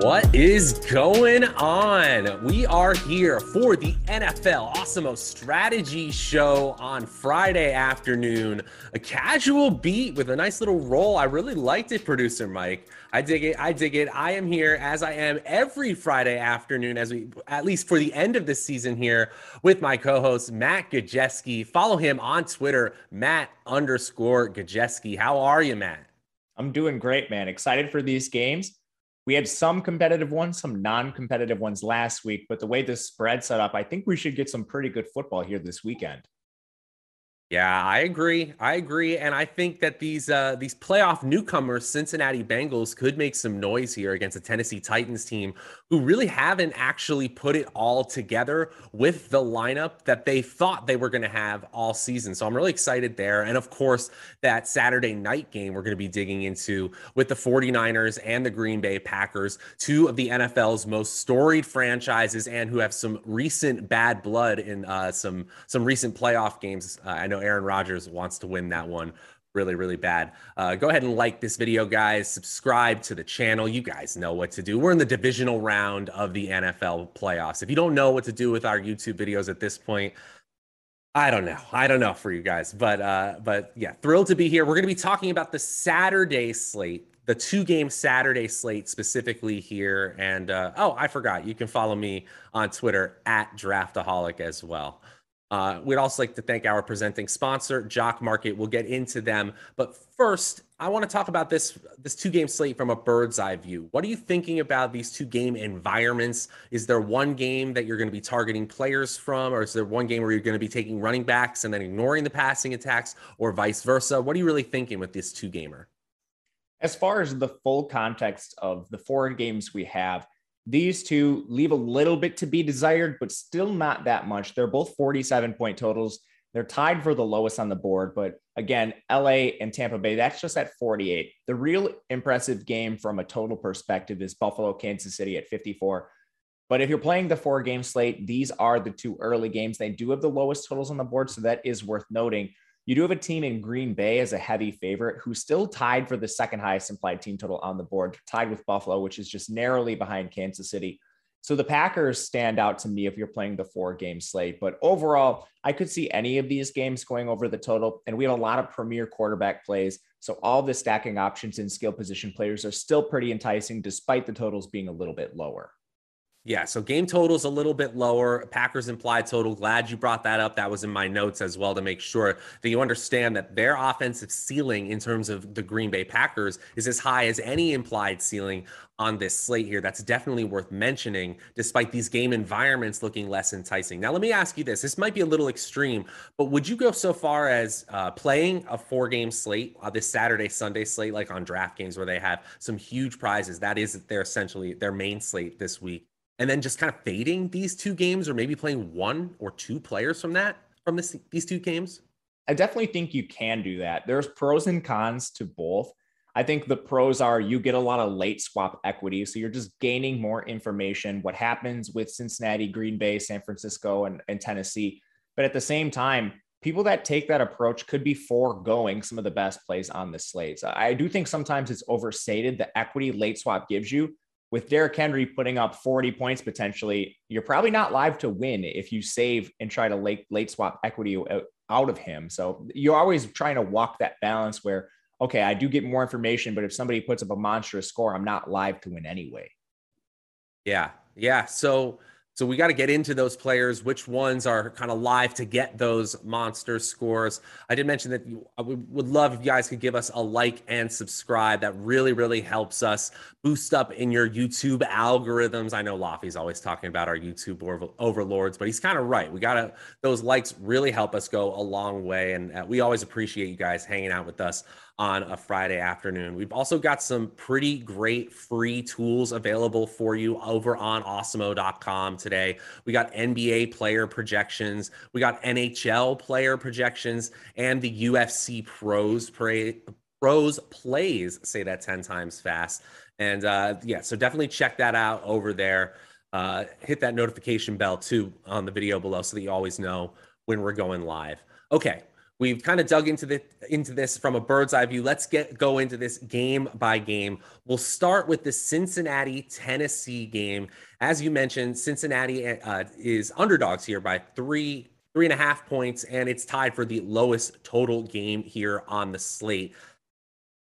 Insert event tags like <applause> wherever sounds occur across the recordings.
What is going on? We are here for the NFL Awesemo Strategy Show on Friday afternoon. A casual beat with a nice little roll. I really liked it, producer Mike. I dig it. I dig it. I am here as I am every Friday afternoon, as we at least for the end of the season here with my co-host Matt Gajewski. Follow him on Twitter, Matt underscore Gajewski. How are you, Matt? I'm doing great, man. Excited for these games we had some competitive ones, some non competitive ones last week, but the way this spread set up, I think we should get some pretty good football here this weekend. Yeah, I agree. I agree, and I think that these uh, these playoff newcomers, Cincinnati Bengals, could make some noise here against the Tennessee Titans team who really haven't actually put it all together with the lineup that they thought they were going to have all season. So I'm really excited there, and of course that Saturday night game we're going to be digging into with the 49ers and the Green Bay Packers, two of the NFL's most storied franchises, and who have some recent bad blood in uh, some some recent playoff games. Uh, I know know Aaron Rodgers wants to win that one really, really bad. Uh, go ahead and like this video, guys. Subscribe to the channel. You guys know what to do. We're in the divisional round of the NFL playoffs. If you don't know what to do with our YouTube videos at this point, I don't know. I don't know for you guys, but uh, but yeah, thrilled to be here. We're going to be talking about the Saturday slate, the two game Saturday slate specifically here. And uh, oh, I forgot. You can follow me on Twitter at Draftaholic as well. Uh, we'd also like to thank our presenting sponsor, Jock Market. We'll get into them, but first, I want to talk about this this two game slate from a bird's eye view. What are you thinking about these two game environments? Is there one game that you're going to be targeting players from, or is there one game where you're going to be taking running backs and then ignoring the passing attacks, or vice versa? What are you really thinking with this two gamer? As far as the full context of the four games we have, these two leave a little bit to be desired, but still not that much. They're both 47 point totals. They're tied for the lowest on the board, but again, LA and Tampa Bay, that's just at 48. The real impressive game from a total perspective is Buffalo, Kansas City at 54. But if you're playing the four game slate, these are the two early games. They do have the lowest totals on the board, so that is worth noting. You do have a team in Green Bay as a heavy favorite who's still tied for the second highest implied team total on the board, tied with Buffalo, which is just narrowly behind Kansas City. So the Packers stand out to me if you're playing the four game slate. But overall, I could see any of these games going over the total. And we have a lot of premier quarterback plays. So all the stacking options in skill position players are still pretty enticing, despite the totals being a little bit lower. Yeah, so game total's a little bit lower. Packers implied total. Glad you brought that up. That was in my notes as well to make sure that you understand that their offensive ceiling in terms of the Green Bay Packers is as high as any implied ceiling on this slate here. That's definitely worth mentioning, despite these game environments looking less enticing. Now, let me ask you this. This might be a little extreme, but would you go so far as uh, playing a four game slate, uh, this Saturday, Sunday slate, like on DraftKings, where they have some huge prizes? That is their essentially their main slate this week and then just kind of fading these two games or maybe playing one or two players from that from this these two games? I definitely think you can do that. There's pros and cons to both. I think the pros are you get a lot of late swap equity so you're just gaining more information what happens with cincinnati green bay san francisco and, and tennessee. But at the same time people that take that approach could be foregoing some of the best plays on the slates i do think sometimes it's overstated the equity late swap gives you with Derrick Henry putting up 40 points potentially, you're probably not live to win if you save and try to late, late swap equity out of him. So you're always trying to walk that balance where, okay, I do get more information, but if somebody puts up a monstrous score, I'm not live to win anyway. Yeah. Yeah. So, so we got to get into those players, which ones are kind of live to get those monster scores. I did mention that I would love if you guys could give us a like and subscribe. That really, really helps us boost up in your YouTube algorithms. I know Laffy's always talking about our YouTube overlords, but he's kind of right. We got to, those likes really help us go a long way. And uh, we always appreciate you guys hanging out with us on a Friday afternoon. We've also got some pretty great free tools available for you over on awesemo.com today. We got NBA player projections, we got NHL player projections, and the UFC pros pros plays. Say that 10 times fast. And uh, yeah, so definitely check that out over there. Uh, hit that notification bell too on the video below so that you always know when we're going live. Okay, We've kind of dug into the into this from a bird's eye view. Let's get go into this game by game. We'll start with the Cincinnati Tennessee game. As you mentioned, Cincinnati uh, is underdogs here by three three and a half points, and it's tied for the lowest total game here on the slate.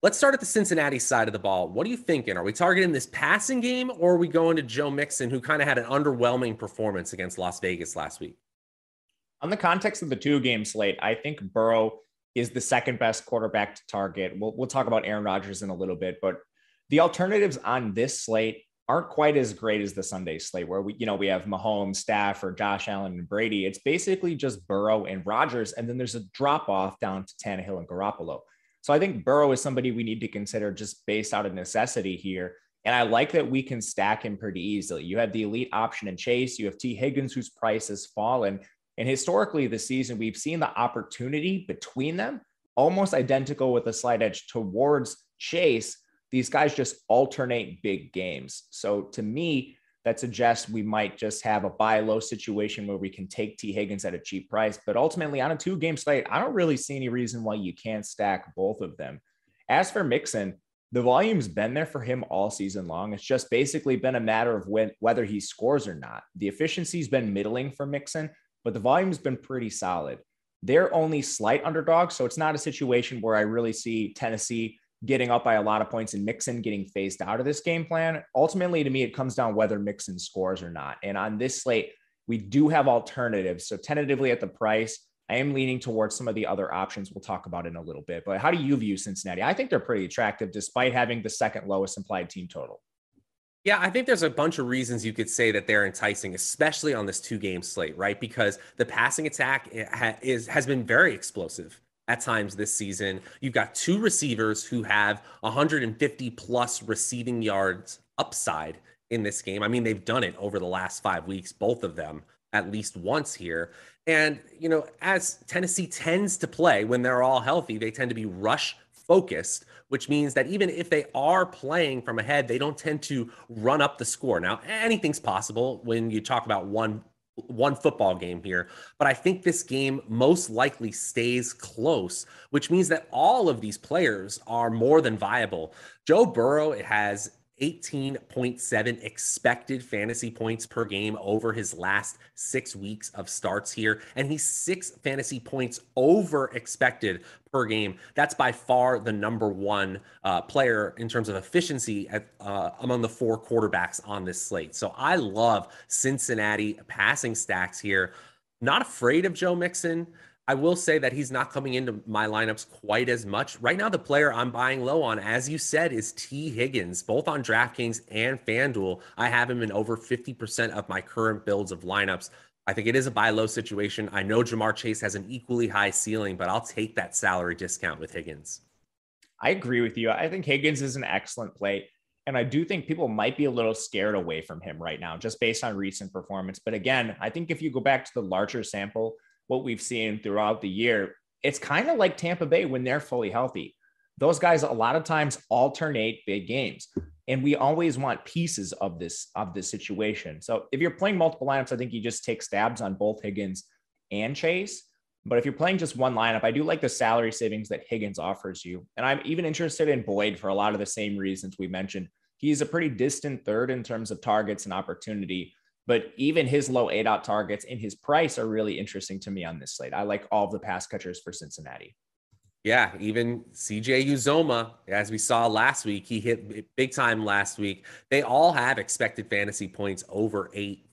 Let's start at the Cincinnati side of the ball. What are you thinking? Are we targeting this passing game, or are we going to Joe Mixon, who kind of had an underwhelming performance against Las Vegas last week? On the context of the two game slate, I think Burrow is the second best quarterback to target. We'll, we'll talk about Aaron Rodgers in a little bit, but the alternatives on this slate aren't quite as great as the Sunday slate, where we, you know, we have Mahomes, Stafford, Josh Allen, and Brady. It's basically just Burrow and Rodgers, and then there's a drop off down to Tannehill and Garoppolo. So I think Burrow is somebody we need to consider just based out of necessity here. And I like that we can stack him pretty easily. You have the elite option in Chase. You have Tee Higgins, whose price has fallen. And historically, this season, we've seen the opportunity between them almost identical with a slight edge towards Chase. These guys just alternate big games. So to me, that suggests we might just have a buy low situation where we can take Tee Higgins at a cheap price. But ultimately, on a two game slate, I don't really see any reason why you can't stack both of them. As for Mixon, the volume's been there for him all season long. It's just basically been a matter of when, whether he scores or not. The efficiency's been middling for Mixon, but the volume's been pretty solid. They're only slight underdogs, so it's not a situation where I really see Tennessee getting up by a lot of points and Mixon getting phased out of this game plan. Ultimately, to me, it comes down whether Mixon scores or not. And on this slate, we do have alternatives. So tentatively at the price, I am leaning towards some of the other options we'll talk about in a little bit. But how do you view Cincinnati? I think they're pretty attractive despite having the second lowest implied team total. Yeah, I think there's a bunch of reasons you could say that they're enticing, especially on this two game slate, right? Because the passing attack eh, is has been very explosive at times this season. You've got two receivers who have 150 plus receiving yards upside in this game. I mean, they've done it over the last five weeks, both of them at least once here. And, you know, as Tennessee tends to play when they're all healthy, they tend to be rush focused, which means that even if they are playing from ahead, they don't tend to run up the score. Now, anything's possible when you talk about one one football game here, but I think this game most likely stays close, which means that all of these players are more than viable. Joe Burrow has 18.7 expected fantasy points per game over his last six weeks of starts here. And he's six fantasy points over expected per game. That's by far the number one uh, player in terms of efficiency at, uh, among the four quarterbacks on this slate. So I love Cincinnati passing stacks here. Not afraid of Joe Mixon. I will say that he's not coming into my lineups quite as much. Right now, the player I'm buying low on, as you said, is Tee Higgins, both on DraftKings and FanDuel. I have him in over 50% of my current builds of lineups. I think it is a buy low situation. I know Ja'Marr Chase has an equally high ceiling, but I'll take that salary discount with Higgins. I agree with you. I think Higgins is an excellent play. And I do think people might be a little scared away from him right now, just based on recent performance. But again, I think if you go back to the larger sample, what we've seen throughout the year, it's kind of like Tampa Bay when they're fully healthy. Those guys a lot of times alternate big games. And we always want pieces of this of this situation. So if you're playing multiple lineups, I think you just take stabs on both Higgins and Chase. But if you're playing just one lineup, I do like the salary savings that Higgins offers you. And I'm even interested in Boyd for a lot of the same reasons we mentioned. He's a pretty distant third in terms of targets and opportunity. But even his low aDOT targets and his price are really interesting to me on this slate. I like all of the pass catchers for Cincinnati. Yeah, even CJ Uzomah, as we saw last week, he hit big time last week. They all have expected fantasy points over eight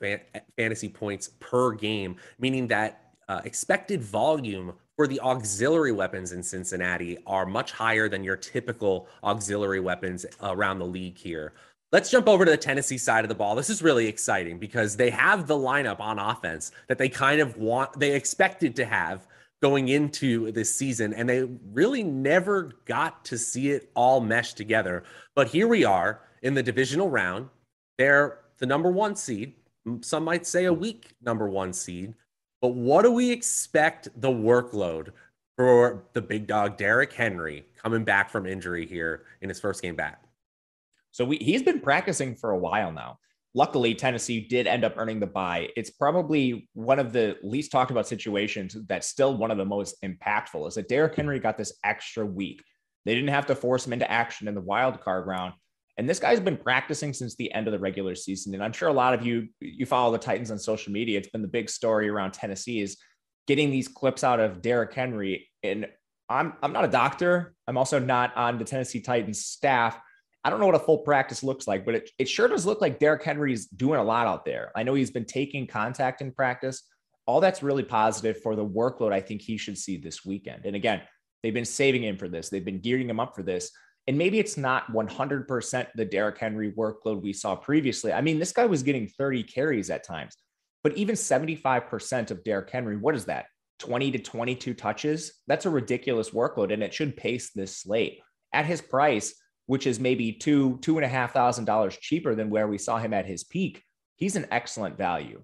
fantasy points per game, meaning that uh, expected volume for the auxiliary weapons in Cincinnati are much higher than your typical auxiliary weapons around the league here. Let's jump over to the Tennessee side of the ball. This is really exciting because they have the lineup on offense that they kind of want, they expected to have going into this season, and they really never got to see it all mesh together. But here we are in the divisional round. They're the number one seed. Some might say a weak number one seed. But what do we expect the workload for the big dog, Derrick Henry, coming back from injury here in his first game back? So we, he's been practicing for a while now. luckily Tennessee did end up earning the bye. It's probably one of the least talked about situations that's still one of the most impactful is that Derrick Henry got this extra week. They didn't have to force him into action in the wild card round. And this guy's been practicing since the end of the regular season. And I'm sure a lot of you you follow the Titans on social media. It's been the big story around Tennessee is getting these clips out of Derrick Henry. And I'm I'm not a doctor. I'm also not on the Tennessee Titans staff. I don't know what a full practice looks like, but it, it sure does look like Derrick Henry's doing a lot out there. I know he's been taking contact in practice. All that's really positive for the workload I think he should see this weekend. And again, they've been saving him for this. They've been gearing him up for this. And maybe it's not 100% the Derrick Henry workload we saw previously. I mean, this guy was getting 30 carries at times, but even 75% of Derrick Henry, what is that? 20 to 22 touches? That's a ridiculous workload, and it should pace this slate. At his price, which is maybe two, two and a half thousand dollars cheaper than where we saw him at his peak, he's an excellent value.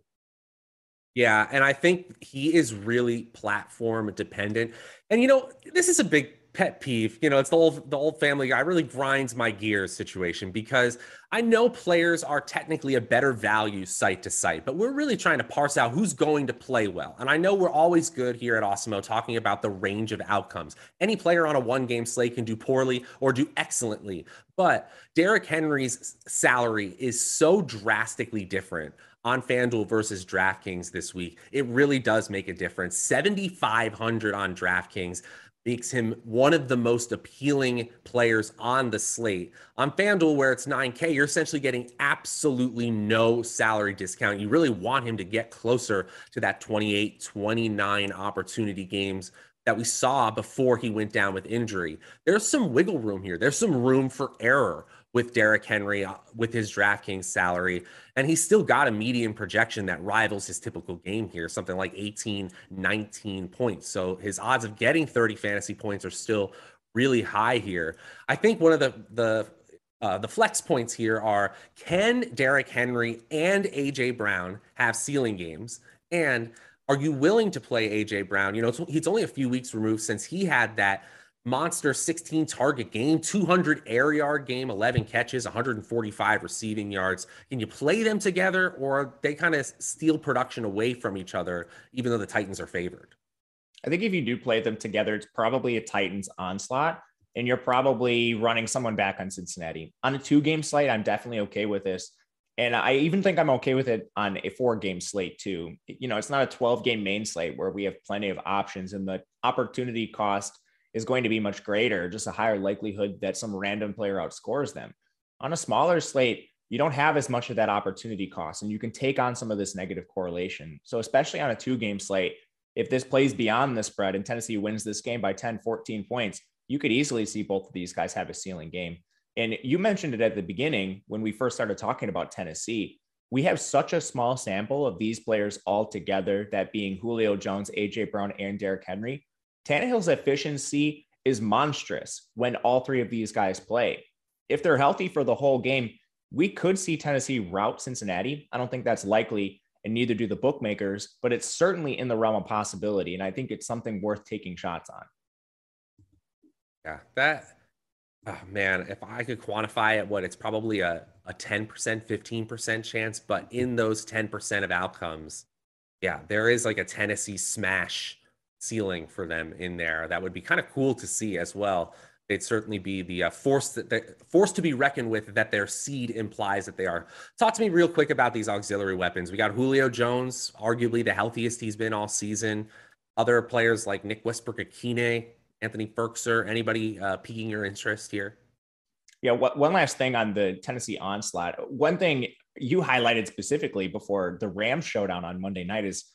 Yeah, and I think he is really platform dependent. And you know, this is a big pet peeve. You know, it's the old the old family guy really grinds my gears situation because I know players are technically a better value site to site, but we're really trying to parse out who's going to play well. And I know we're always good here at Awesemo talking about the range of outcomes. Any player on a one game slate can do poorly or do excellently, but Derrick Henry's salary is so drastically different on FanDuel versus DraftKings this week. It really does make a difference. 7,500 on DraftKings makes him one of the most appealing players on the slate. On FanDuel, where it's 9K, you're essentially getting absolutely no salary discount. You really want him to get closer to that 28, 29 opportunity games that we saw before he went down with injury. There's some wiggle room here. There's some room for error with Derrick Henry uh, with his DraftKings salary. And he's still got a median projection that rivals his typical game here, something like 18, 19 points. So his odds of getting 30 fantasy points are still really high here. I think one of the, the, uh, the flex points here are can Derrick Henry and AJ Brown have ceiling games? And are you willing to play AJ Brown? You know, it's, it's only a few weeks removed since he had that monster 16 target game, 200 air yard game, 11 catches, 145 receiving yards. Can you play them together or they kind of steal production away from each other, even though the Titans are favored? I think if you do play them together, it's probably a Titans onslaught, and you're probably running someone back on Cincinnati. On a two game slate, I'm definitely okay with this. And I even think I'm okay with it on a four game slate too. You know, it's not a 12 game main slate where we have plenty of options and the opportunity cost is going to be much greater, just a higher likelihood that some random player outscores them. On a smaller slate, you don't have as much of that opportunity cost and you can take on some of this negative correlation. So, especially on a two game slate, if this plays beyond the spread and Tennessee wins this game by 10, 14 points, you could easily see both of these guys have a ceiling game. And you mentioned it at the beginning when we first started talking about Tennessee. We have such a small sample of these players all together, that being Julio Jones, AJ Brown, and Derrick Henry, Tannehill's efficiency is monstrous when all three of these guys play. If they're healthy for the whole game, we could see Tennessee route Cincinnati. I don't think that's likely, and neither do the bookmakers, but it's certainly in the realm of possibility. And I think it's something worth taking shots on. Yeah, that, oh man, if I could quantify it, what it's probably a, a 10%, 15% chance, but in those 10% of outcomes, yeah, there is like a Tennessee smash ceiling for them in there. That would be kind of cool to see as well. They'd certainly be the uh, force that they force to be reckoned with that their seed implies that they are. Talk to me real quick about these auxiliary weapons. We got Julio Jones, arguably the healthiest he's been all season. Other players like Nick Westbrook-Ikhine, Anthony Firkser, anybody uh, piquing your interest here? Yeah, one last thing on the Tennessee onslaught. One thing you highlighted specifically before the Rams showdown on Monday night is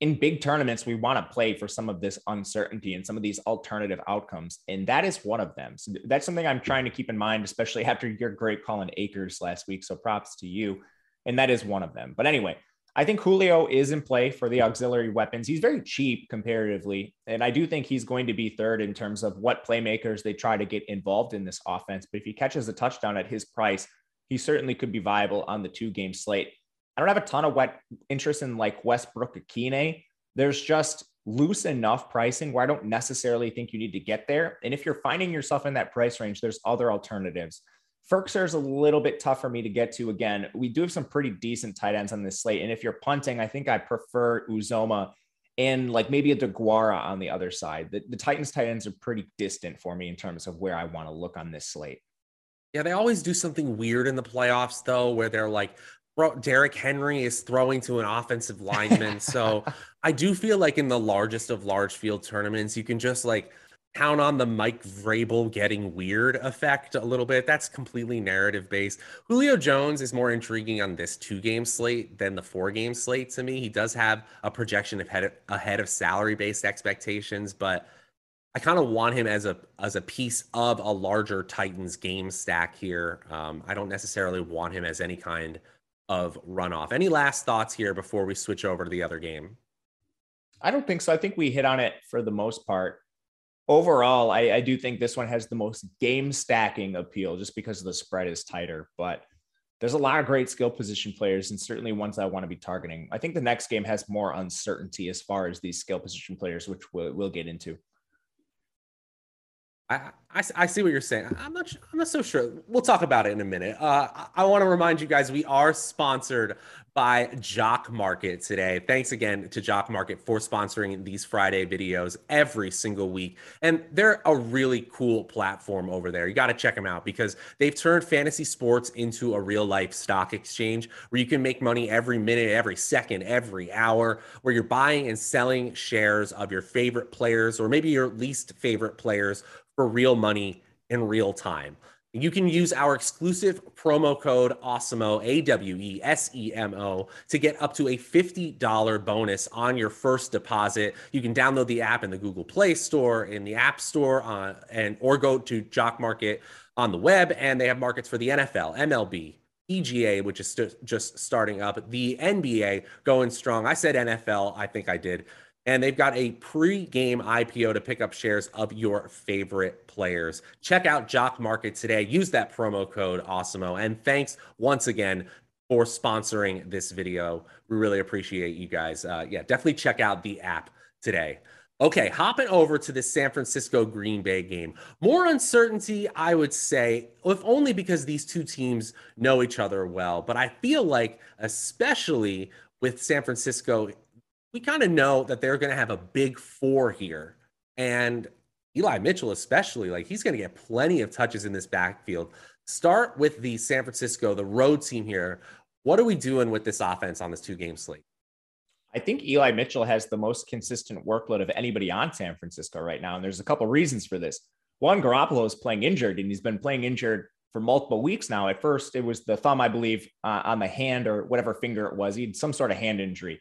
in big tournaments, we want to play for some of this uncertainty and some of these alternative outcomes. And that is one of them. So that's something I'm trying to keep in mind, especially after your great call on Akers last week. So props to you. And that is one of them. But anyway, I think Julio is in play for the auxiliary weapons. He's very cheap comparatively. And I do think he's going to be third in terms of what playmakers they try to get involved in this offense. But if he catches a touchdown at his price, he certainly could be viable on the two game slate. I don't have a ton of wet interest in like Westbrook-Ikhine. There's just loose enough pricing where I don't necessarily think you need to get there. And if you're finding yourself in that price range, there's other alternatives. Firkser is a little bit tough for me to get to. Again, we do have some pretty decent tight ends on this slate. And if you're punting, I think I prefer Uzomah and like maybe a DeGuara on the other side. The, the Titans tight ends are pretty distant for me in terms of where I want to look on this slate. Yeah, they always do something weird in the playoffs, though, where they're like, bro, Derrick Henry is throwing to an offensive lineman. <laughs> so I do feel like in the largest of large field tournaments, you can just like count on the Mike Vrabel getting weird effect a little bit. That's completely narrative based. Julio Jones is more intriguing on this two game slate than the four game slate to me. He does have a projection ahead of, ahead of salary based expectations, but I kind of want him as a as a piece of a larger Titans game stack here. Um, I don't necessarily want him as any kind of runoff. Any last thoughts here before we switch over to the other game? I don't think so. I think we hit on it for the most part overall, I, I do think this one has the most game stacking appeal just because the spread is tighter. But there's a lot of great skill position players and certainly ones I want to be targeting. I think the next game has more uncertainty as far as these skill position players, which we'll, we'll get into. I, I, see what you're saying. I'm not I'm not so sure. We'll talk about it in a minute. Uh, I, I want to remind you guys we are sponsored by Jock Market today. Thanks again to Jock Market for sponsoring these Friday videos every single week. And they're a really cool platform over there. You got to check them out because they've turned fantasy sports into a real life stock exchange where you can make money every minute, every second, every hour, where you're buying and selling shares of your favorite players or maybe your least favorite players for real money in real time. You can use our exclusive promo code AWESEMO, A W E S E M O, to get up to a $50 bonus on your first deposit. You can download the app in the Google Play Store, in the App Store, uh, and or go to Jock Market on the web. And they have markets for the NFL, MLB, EGA, which is st- just starting up, the NBA going strong. I said NFL, I think I did and they've got a pre-game IPO to pick up shares of your favorite players. Check out Jock Market today. Use that promo code AWESEMO. And thanks once again for sponsoring this video. We really appreciate you guys. Uh, yeah, definitely check out the app today. Okay, hopping over to the San Francisco Green Bay game. More uncertainty, I would say, if only because these two teams know each other well. But I feel like, especially with San Francisco we kind of know that they're going to have a big four here. And Eli Mitchell, especially, like he's going to get plenty of touches in this backfield. Start with the San Francisco, the road team here. What are we doing with this offense on this two game slate? I think Eli Mitchell has the most consistent workload of anybody on San Francisco right now. And there's a couple reasons for this. One, Garoppolo is playing injured, and he's been playing injured for multiple weeks now. At first, it was the thumb, I believe, uh, on the hand or whatever finger it was. He had some sort of hand injury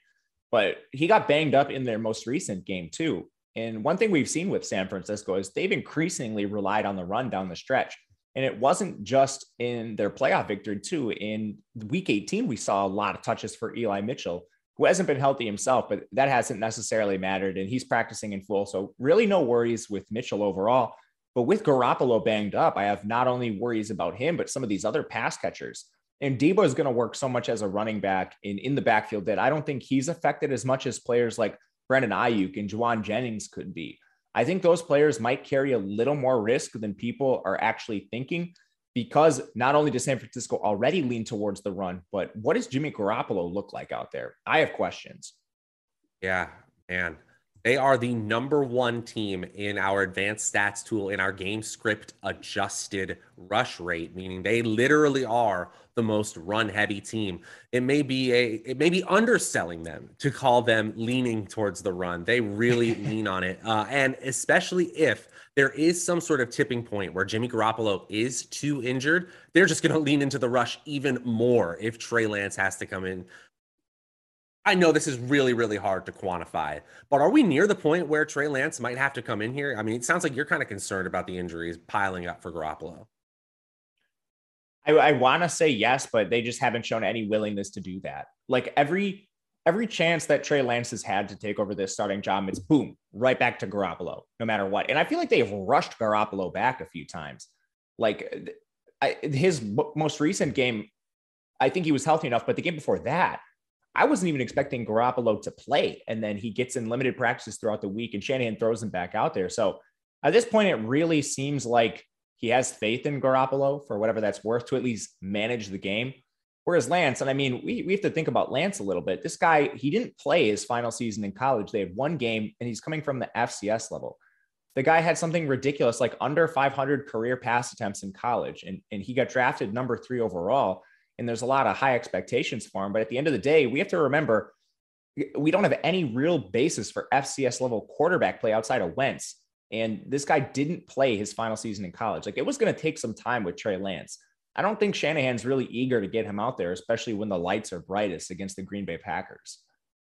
but he got banged up in their most recent game too. And one thing we've seen with San Francisco is they've increasingly relied on the run down the stretch. And it wasn't just in their playoff victory, too. In week 18, we saw a lot of touches for Eli Mitchell, who hasn't been healthy himself, but that hasn't necessarily mattered. And he's practicing in full. So, really, no worries with Mitchell overall. But with Garoppolo banged up, I have not only worries about him, but some of these other pass catchers. And Deebo is going to work so much as a running back in, in the backfield that I don't think he's affected as much as players like Brandon Aiyuk and Jauan Jennings could be. I think those players might carry a little more risk than people are actually thinking because not only does San Francisco already lean towards the run, but what does Jimmy Garoppolo look like out there? I have questions. Yeah, man. They are the number one team in our advanced stats tool in our game script adjusted rush rate, meaning they literally are the most run heavy team. It may be a it may be underselling them to call them leaning towards the run. They really <laughs> lean on it, uh, and especially if there is some sort of tipping point where Jimmy Garoppolo is too injured, they're just going to lean into the rush even more if Trey Lance has to come in I know this is really, really hard to quantify, but are we near the point where Trey Lance might have to come in here? I mean, it sounds like you're kind of concerned about the injuries piling up for Garoppolo. I, I want to say yes, but they just haven't shown any willingness to do that. Like every every chance that Trey Lance has had to take over this starting job, it's boom, right back to Garoppolo, no matter what. And I feel like they've rushed Garoppolo back a few times. Like I, his most recent game, I think he was healthy enough, but the game before that, I wasn't even expecting Garoppolo to play. And then he gets in limited practices throughout the week and Shanahan throws him back out there. So at this point, it really seems like he has faith in Garoppolo for whatever that's worth to at least manage the game. Whereas Lance, and I mean, we, we have to think about Lance a little bit. This guy, he didn't play his final season in college. They had one game and he's coming from the FCS level. The guy had something ridiculous, like under 500 career pass attempts in college, and, and he got drafted number three overall. And there's a lot of high expectations for him. But at the end of the day, we have to remember we don't have any real basis for FCS level quarterback play outside of Wentz. And this guy didn't play his final season in college. Like it was going to take some time with Trey Lance. I don't think Shanahan's really eager to get him out there, especially when the lights are brightest against the Green Bay Packers.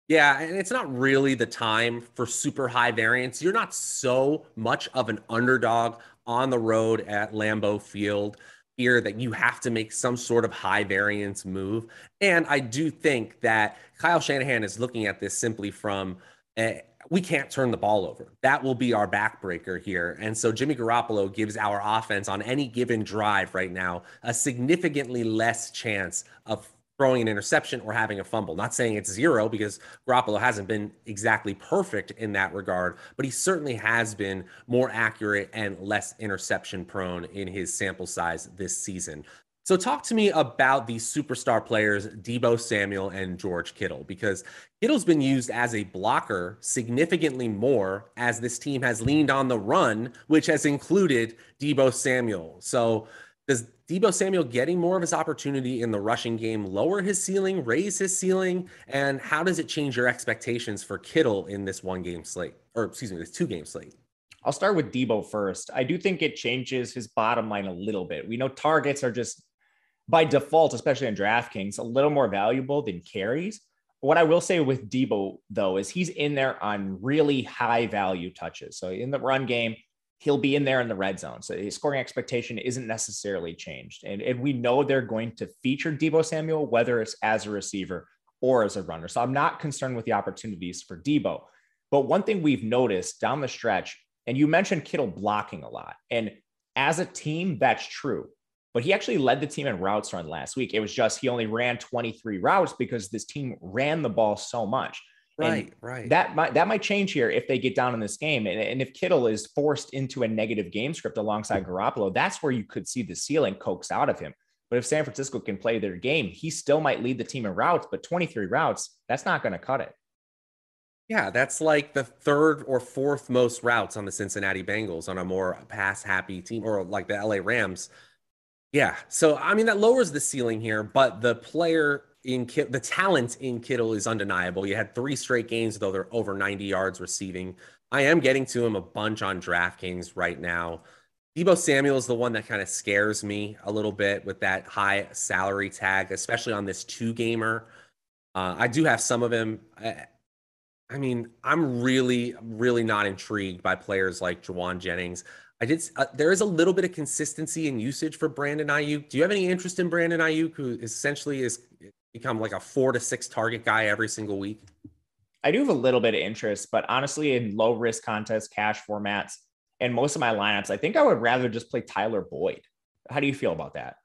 Yeah, and it's not really the time for super high variance. You're not so much of an underdog on the road at Lambeau Field here that you have to make some sort of high variance move. And I do think that Kyle Shanahan is looking at this simply from a, we can't turn the ball over. That will be our backbreaker here. And so Jimmy Garoppolo gives our offense on any given drive right now a significantly less chance of throwing an interception or having a fumble. Not saying it's zero because Garoppolo hasn't been exactly perfect in that regard, but he certainly has been more accurate and less interception prone in his sample size this season. So, talk to me about these superstar players, Deebo Samuel and George Kittle, because Kittle's been used as a blocker significantly more as this team has leaned on the run, which has included Deebo Samuel. So, does Deebo Samuel getting more of his opportunity in the rushing game lower his ceiling, raise his ceiling? And how does it change your expectations for Kittle in this one game slate, or excuse me, this two game slate? I'll start with Deebo first. I do think it changes his bottom line a little bit. We know targets are just by default, especially on DraftKings, a little more valuable than carries. What I will say with Deebo, though, is he's in there on really high value touches. So in the run game, he'll be in there in the red zone. So his scoring expectation isn't necessarily changed. And, and we know they're going to feature Deebo Samuel, whether it's as a receiver or as a runner. So I'm not concerned with the opportunities for Deebo. But one thing we've noticed down the stretch, and you mentioned Kittle blocking a lot. And as a team, that's true. But he actually led the team in routes run last week. It was just he only ran 23 routes because this team ran the ball so much. Right, and right. That might that might change here if they get down in this game. And, and if Kittle is forced into a negative game script alongside Garoppolo, that's where you could see the ceiling coaxed out of him. But if San Francisco can play their game, he still might lead the team in routes, but 23 routes, that's not going to cut it. Yeah, that's like the third or fourth most routes on the Cincinnati Bengals on a more pass happy team or like the LA Rams. Yeah. So, I mean, that lowers the ceiling here, but the player in the talent in Kittle is undeniable. You had three straight games, though they're over 90 yards receiving. I am getting to him a bunch on DraftKings right now. Deebo Samuel is the one that kind of scares me a little bit with that high salary tag, especially on this two gamer. Uh, I do have some of him. I, I mean, I'm really, really not intrigued by players like Jauan Jennings. I did. Uh, there is a little bit of consistency in usage for Brandon Aiyuk. Do you have any interest in Brandon Aiyuk, who essentially is become like a four to six target guy every single week? I do have a little bit of interest, but honestly, in low risk contests, cash formats, and most of my lineups, I think I would rather just play Tyler Boyd. How do you feel about that?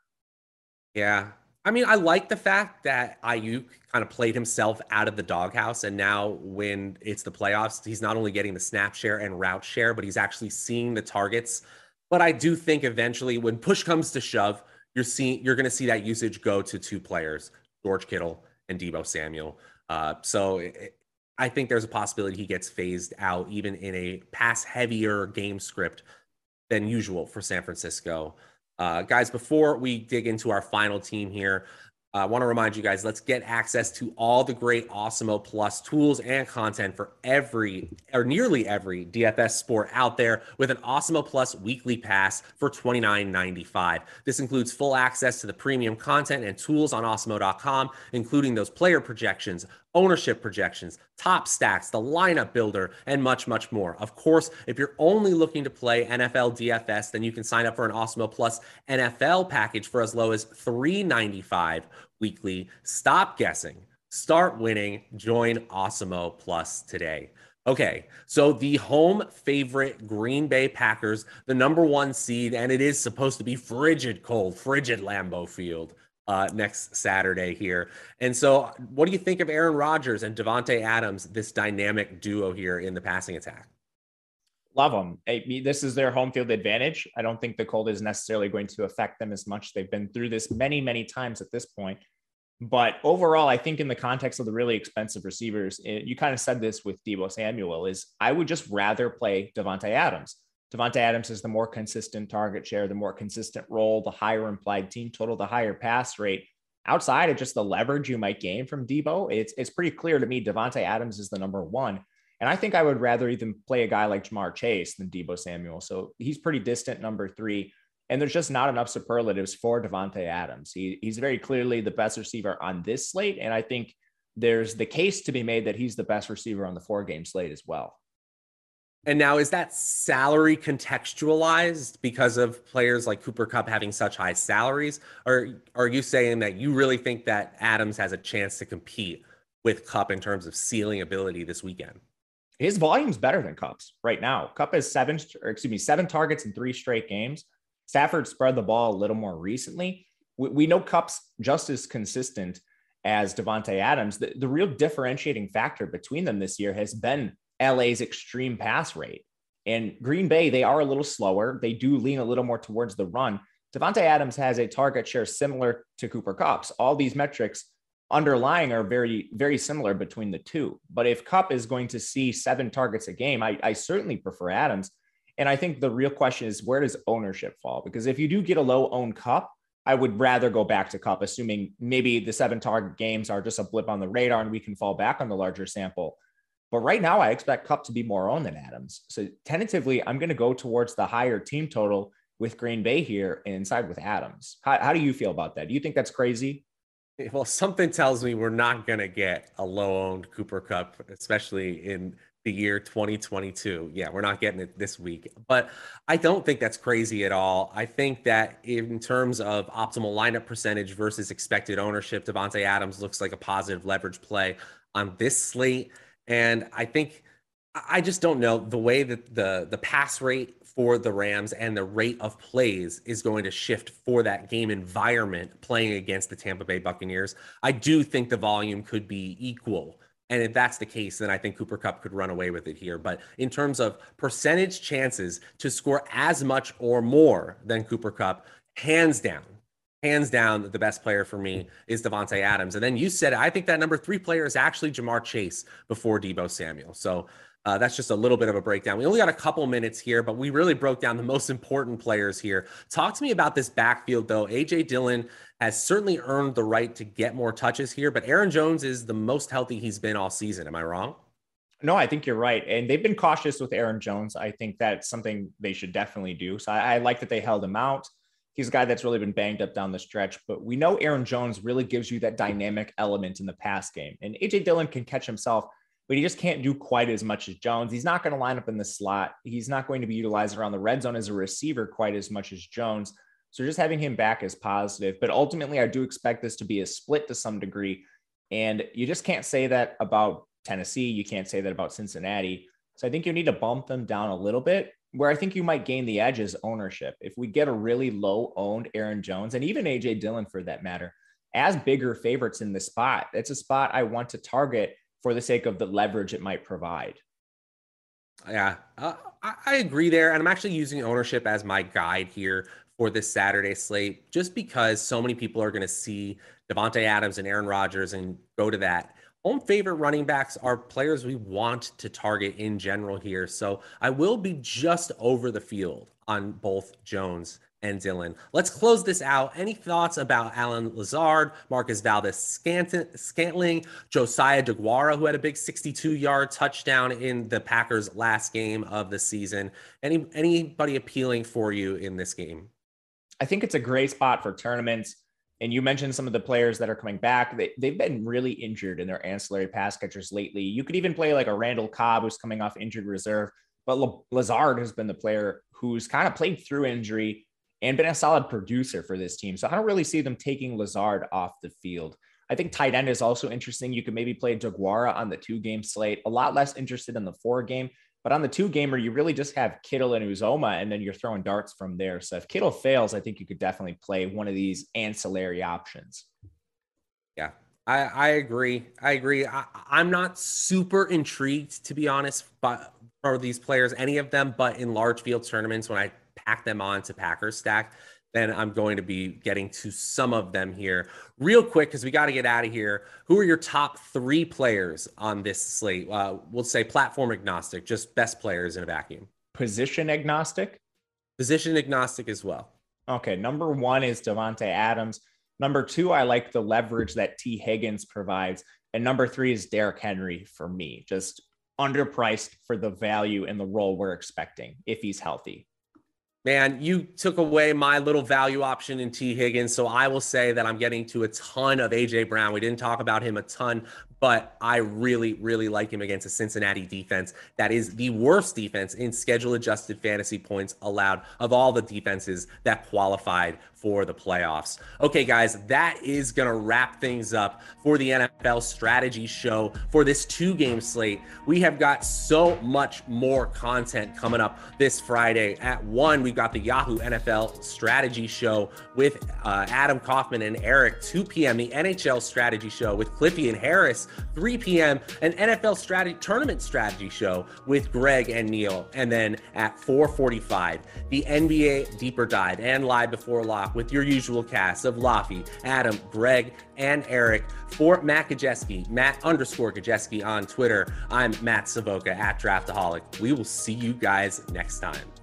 Yeah. I mean, I like the fact that Aiyuk kind of played himself out of the doghouse. And now, when it's the playoffs, he's not only getting the snap share and route share, but he's actually seeing the targets. But I do think eventually, when push comes to shove, you're seeing you're going to see that usage go to two players. George Kittle and Deebo Samuel. Uh, so it, I think there's a possibility he gets phased out even in a pass heavier game script than usual for San Francisco. Uh, guys, before we dig into our final team here, I want to remind you guys, let's get access to all the great Awesemo Plus tools and content for every or nearly every DFS sport out there with an Awesemo Plus weekly pass for $29.95. This includes full access to the premium content and tools on awesemo.com, including those player projections, ownership projections, top stacks, the lineup builder, and much, much more. Of course, if you're only looking to play NFL DFS, then you can sign up for an Awesemo Plus NFL package for as low as $3.95 weekly. Stop guessing, start winning, join Awesemo Plus today. Okay, so the home favorite Green Bay Packers, the number one seed, and it is supposed to be frigid cold, frigid Lambeau Field uh, next Saturday here. And so, what do you think of Aaron Rodgers and Davante Adams, this dynamic duo here in the passing attack? Love them. This is their home field advantage. I don't think the cold is necessarily going to affect them as much. They've been through this many, many times at this point. But overall, I think in the context of the really expensive receivers, it, you kind of said this with Deebo Samuel, is I would just rather play Davante Adams. Davante Adams is the more consistent target share, the more consistent role, the higher implied team total, the higher pass rate. Outside of just the leverage you might gain from Deebo, it's it's pretty clear to me Davante Adams is the number one. And I think I would rather even play a guy like Ja'Marr Chase than Deebo Samuel. So he's pretty distant number three. And there's just not enough superlatives for Davante Adams. He, he's very clearly the best receiver on this slate. And I think there's the case to be made that he's the best receiver on the four game slate as well. And now, is that salary contextualized because of players like Cooper Kupp having such high salaries? Or are you saying that you really think that Adams has a chance to compete with Kupp in terms of ceiling ability this weekend? his volume's better than Kupp's right now. Kupp has seven, or excuse me, seven targets in three straight games. Stafford spread the ball a little more recently. We, we know Kupp's just as consistent as Davante Adams. The, the real differentiating factor between them this year has been LA's extreme pass rate. And Green Bay, they are a little slower. They do lean a little more towards the run. Davante Adams has a target share similar to Cooper Kupp's. All these metrics underlying are very, very similar between the two. But if Kupp is going to see seven targets a game, I, I certainly prefer Adams. And I think the real question is where does ownership fall? Because if you do get a low owned Kupp, I would rather go back to Kupp, assuming maybe the seven target games are just a blip on the radar and we can fall back on the larger sample. But right now, I expect Kupp to be more owned than Adams. So tentatively, I'm going to go towards the higher team total with Green Bay here and inside with Adams. How, how do you feel about that? Do you think that's crazy? Eh, well, something tells me we're not going to get a low owned Cooper Kupp, especially in the year 2022. Yeah, we're not getting it this week, but I don't think that's crazy at all. I think that in terms of optimal lineup percentage versus expected ownership, Davante Adams looks like a positive leverage play on this slate. And I think I just don't know the way that the the pass rate for the Rams and the rate of plays is going to shift for that game environment playing against the Tampa Bay Buccaneers. I do think the volume could be equal. And if that's the case, then I think Cooper Kupp could run away with it here. But in terms of percentage chances to score as much or more than Cooper Kupp, hands down, hands down, the best player for me is Davante Adams. And then you said, I think that number three player is actually Ja'Marr Chase before Deebo Samuel. So uh, that's just a little bit of a breakdown. We only got a couple minutes here, but we really broke down the most important players here. Talk to me about this backfield, though. AJ Dillon has certainly earned the right to get more touches here, but Aaron Jones is the most healthy he's been all season. Am I wrong? No, I think you're right. And they've been cautious with Aaron Jones. I think that's something they should definitely do. So I, I like that they held him out. He's a guy that's really been banged up down the stretch, but we know Aaron Jones really gives you that dynamic element in the pass game. And AJ Dillon can catch himself but he just can't do quite as much as Jones. He's not going to line up in the slot. He's not going to be utilized around the red zone as a receiver quite as much as Jones. So just having him back is positive. But ultimately, I do expect this to be a split to some degree. And you just can't say that about Tennessee. You can't say that about Cincinnati. So I think you need to bump them down a little bit. Where I think you might gain the edge is ownership. If we get a really low owned Aaron Jones and even AJ Dillon for that matter, as bigger favorites in the spot, it's a spot I want to target for the sake of the leverage it might provide. Yeah, uh, I agree there. And I'm actually using ownership as my guide here for this Saturday slate, just because so many people are going to see Davante Adams and Aaron Rodgers and go to that. Home favorite running backs are players we want to target in general here. So I will be just over the field on both Jones and Dillon. Let's close this out. Any thoughts about Allen Lazard, Marcus Valdes Scantling, Josiah DeGuara, who had a big 62 yard touchdown in the Packers' last game of the season? Any anybody appealing for you in this game? I think it's a great spot for tournaments. And you mentioned some of the players that are coming back. They, they've been really injured in their ancillary pass catchers lately. You could even play like a Randall Cobb who's coming off injured reserve, but Lazard has been the player who's kind of played through injury and been a solid producer for this team. So I don't really see them taking Lazard off the field. I think tight end is also interesting. You could maybe play DeGuara on the two game slate, a lot less interested in the four game. But on the two gamer, you really just have Kittle and Uzomah, and then you're throwing darts from there. So if Kittle fails, I think you could definitely play one of these ancillary options. Yeah, I, I agree. I agree. I, I'm not super intrigued, to be honest, but for these players, any of them, but in large field tournaments, when I pack them on to Packers stack, then I'm going to be getting to some of them here real quick because we got to get out of here. Who are your top three players on this slate? Uh, we'll say platform agnostic, just best players in a vacuum. Position agnostic? Position agnostic as well. Okay. Number one is Davante Adams. Number two, I like the leverage that Tee Higgins provides. And number three is Derrick Henry for me, just underpriced for the value and the role we're expecting if he's healthy. Man, you took away my little value option in Tee Higgins. So I will say that I'm getting to a ton of AJ Brown. We didn't talk about him a ton, but I really, really like him against a Cincinnati defense that is the worst defense in schedule adjusted fantasy points allowed of all the defenses that qualified for the playoffs. Okay, guys, that is going to wrap things up for the NFL strategy show for this two game slate. We have got so much more content coming up this Friday. At one, we've got the Yahoo NFL strategy show with uh, Adam Kaufman and Eric, 2 p.m., the NHL strategy show with Cliffy and Harris, 3 p.m., an NFL strategy tournament strategy show with Greg and Neil. And then at 445, the NBA deeper dive and live before lock with your usual cast of Laffy, Adam, Greg, and Eric. For Matt Gajewski, Matt underscore Gajewski on Twitter, I'm Matt Savoca at Draftaholic. We will see you guys next time.